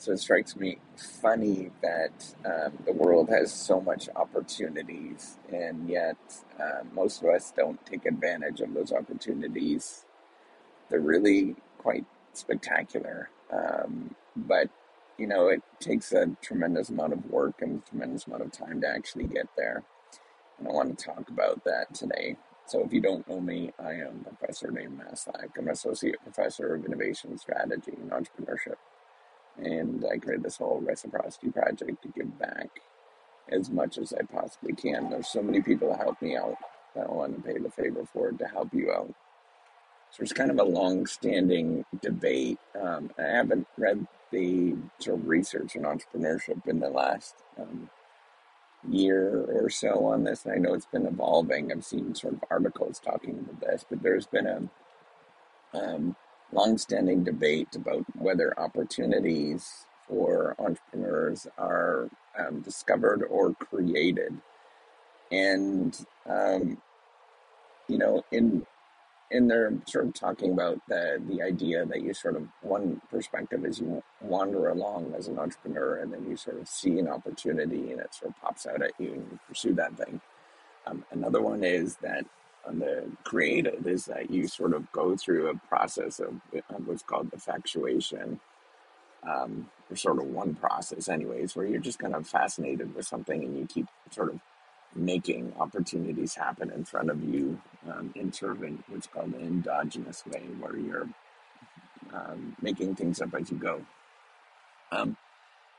So it strikes me funny that um, the world has so much opportunities, and yet uh, most of us don't take advantage of those opportunities. They're really quite spectacular, um, but you know it takes a tremendous amount of work and a tremendous amount of time to actually get there. And I want to talk about that today. So, if you don't know me, I am Professor Dave Maslach. I'm Associate Professor of Innovation Strategy and Entrepreneurship and I created this whole reciprocity project to give back as much as I possibly can. There's so many people that help me out that I want to pay the favor for to help you out. So it's kind of a long-standing debate. Um, I haven't read the sort of research in entrepreneurship in the last um, year or so on this, and I know it's been evolving. I've seen sort of articles talking about this, but there's been a um, longstanding debate about whether opportunities for entrepreneurs are um, discovered or created. And, um, you know, in in they're sort of talking about the the idea that you sort of one perspective is you wander along as an entrepreneur and then you sort of see an opportunity and it sort of pops out at you and you pursue that thing. Um, another one is that on the creative is that you sort of go through a process of, what's called effectuation, um, or sort of one process, anyways, where you're just kind of fascinated with something and you keep sort of making opportunities happen in front of you um, in sort of what's called an endogenous way, where you're um, making things up as you go. Um,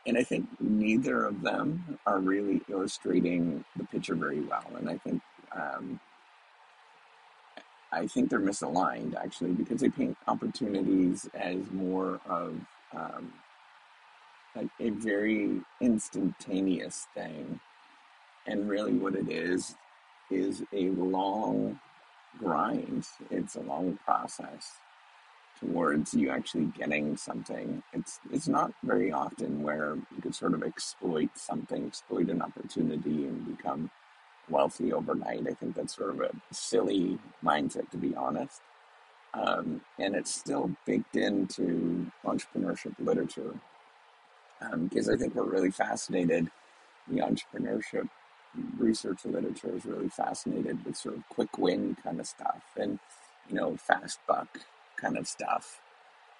and I think neither of them are really illustrating the picture very well. And I think um, I think they're misaligned actually because they paint opportunities as more of um, like a very instantaneous thing, and really what it is is a long grind. It's a long process towards you actually getting something. It's it's not very often where you could sort of exploit something, exploit an opportunity, and become wealthy overnight. I think that's sort of a silly mindset, to be honest. Um, and it's still baked into entrepreneurship literature because um, I think we're really fascinated. The entrepreneurship research literature is really fascinated with sort of quick win kind of stuff and, you know, fast buck kind of stuff.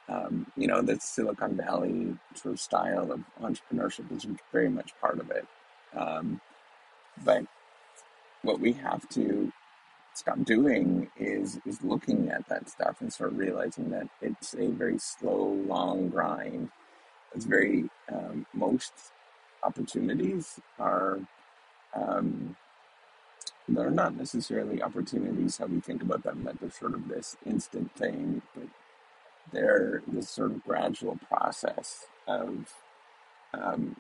Um, you know, the Silicon Valley sort of style of entrepreneurship is very much part of it. Um, but what we have to stop doing is is looking at that stuff and sort of realizing that it's a very slow, long grind. It's very um, most opportunities are um, they're not necessarily opportunities how we think about them that they're sort of this instant thing, but they're this sort of gradual process of um,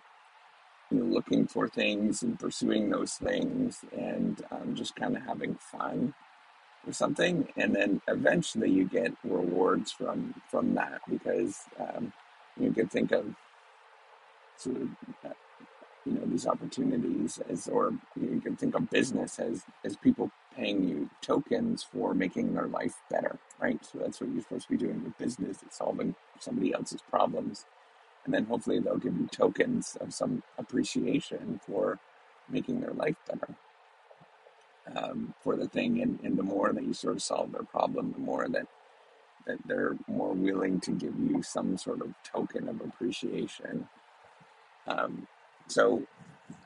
you know, looking for things and pursuing those things and um, just kind of having fun or something. And then eventually you get rewards from from that because um, you could think of sort of uh, you know these opportunities as or you can think of business as as people paying you tokens for making their life better right? So that's what you're supposed to be doing with business it's solving somebody else's problems and then hopefully they'll give you tokens of some appreciation for making their life better um, for the thing. And, and the more that you sort of solve their problem, the more that that they're more willing to give you some sort of token of appreciation. Um, so,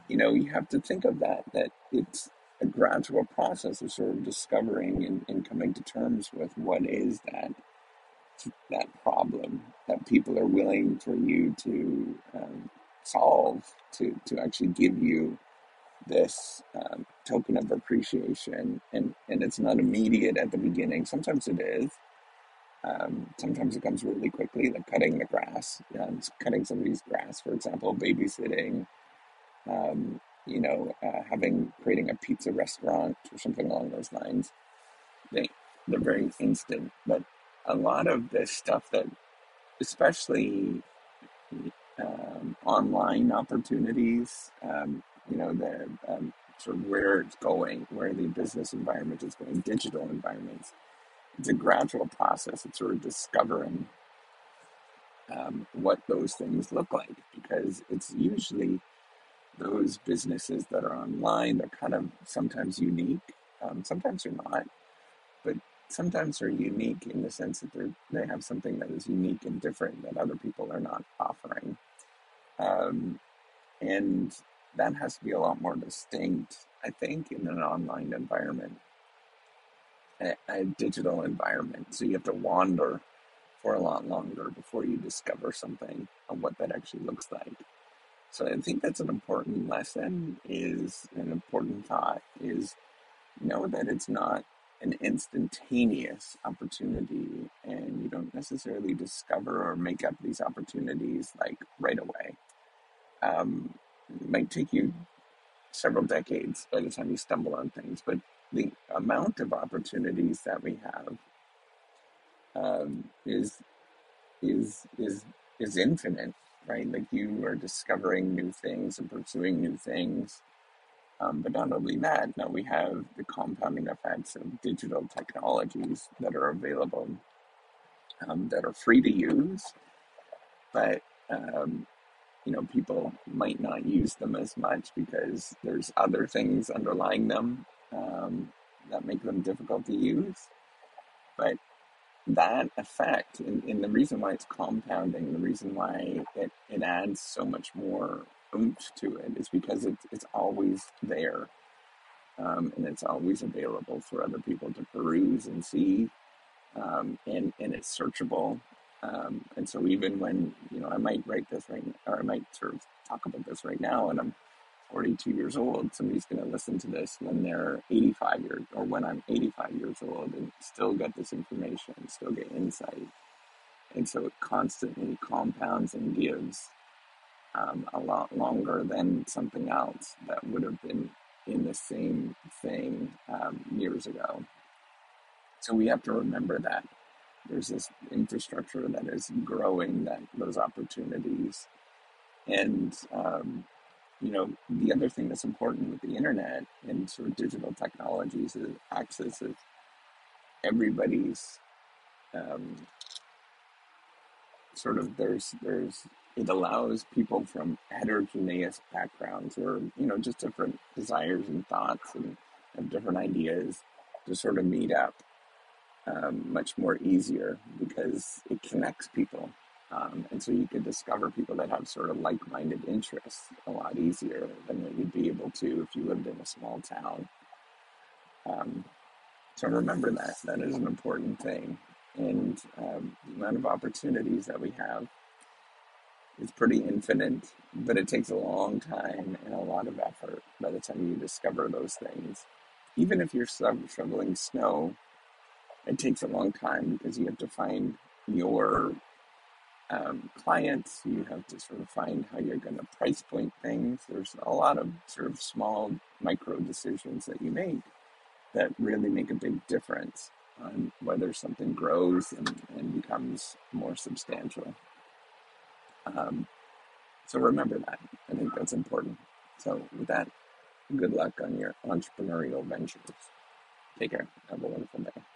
you know, you have to think of that, that it's a gradual process of sort of discovering and, and coming to terms with what is that that problem that people are willing for you to um, solve to, to actually give you this um, token of appreciation. And, and it's not immediate at the beginning. Sometimes it is. Um, sometimes it comes really quickly like cutting the grass um, cutting somebody's grass for example babysitting um, you know uh, having creating a pizza restaurant or something along those lines. They, they're very instant but a lot of this stuff that, especially um, online opportunities, um, you know, the um, sort of where it's going, where the business environment is going, digital environments. It's a gradual process. It's sort of discovering um, what those things look like because it's usually those businesses that are online. They're kind of sometimes unique, um, sometimes they're not, but sometimes they're unique in the sense that they they have something that is unique and different that other people are not offering. Um, and that has to be a lot more distinct, I think, in an online environment, a, a digital environment. So you have to wander for a lot longer before you discover something of what that actually looks like. So I think that's an important lesson is an important thought is know that it's not an instantaneous opportunity and you don't necessarily discover or make up these opportunities like right away. Um, it might take you several decades by the time you stumble on things, but the amount of opportunities that we have um, is is is is infinite, right? Like you are discovering new things and pursuing new things. Um, but not only that, now we have the compounding effects of digital technologies that are available um, that are free to use, but um, you know people might not use them as much because there's other things underlying them um, that make them difficult to use. But that effect and, and the reason why it's compounding the reason why it, it adds so much more oomph to it is because it's, it's always there um, and it's always available for other people to peruse and see um, and, and it's searchable um, and so even when you know i might write this right or i might sort of talk about this right now and i'm 42 years old, somebody's going to listen to this when they're 85 years or when I'm 85 years old and still get this information, still get insight. And so it constantly compounds and gives um, a lot longer than something else that would have been in the same thing um, years ago. So we have to remember that there's this infrastructure that is growing that those opportunities and um, you know, the other thing that's important with the internet and sort of digital technologies is access is everybody's um, sort of there's there's it allows people from heterogeneous backgrounds or you know just different desires and thoughts and, and different ideas to sort of meet up um, much more easier because it connects people um, and so you could discover people that have sort of like minded interests a lot easier than you'd be able to if you lived in a small town. Um, so remember that. That is an important thing. And um, the amount of opportunities that we have is pretty infinite, but it takes a long time and a lot of effort by the time you discover those things. Even if you're shoveling snow, it takes a long time because you have to find your um, clients. You have to sort of find how you're going to price point things. There's a lot of sort of small micro decisions that you make that really make a big difference on whether something grows and, and becomes more substantial. Um, so remember that. I think that's important. So with that, good luck on your entrepreneurial ventures. Take care. Have a wonderful day.